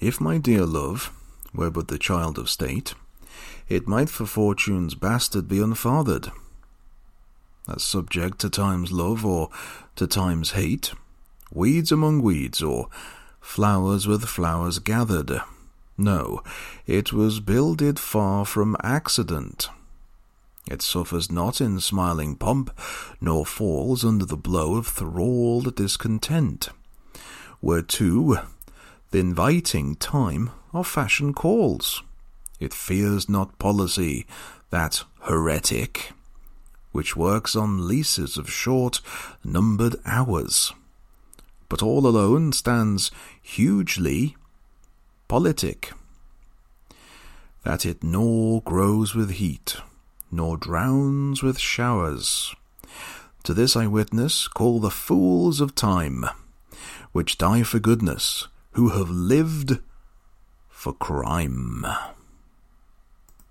If my dear love were but the child of state, it might for fortune's bastard be unfathered, as subject to time's love or to time's hate, weeds among weeds, or flowers with flowers gathered. No, it was builded far from accident. It suffers not in smiling pomp, nor falls under the blow of thralled discontent. Whereto the inviting time of fashion calls. It fears not policy, that heretic, which works on leases of short, numbered hours, but all alone stands hugely politic, that it nor grows with heat, nor drowns with showers. To this I witness call the fools of time, which die for goodness, who have lived for crime.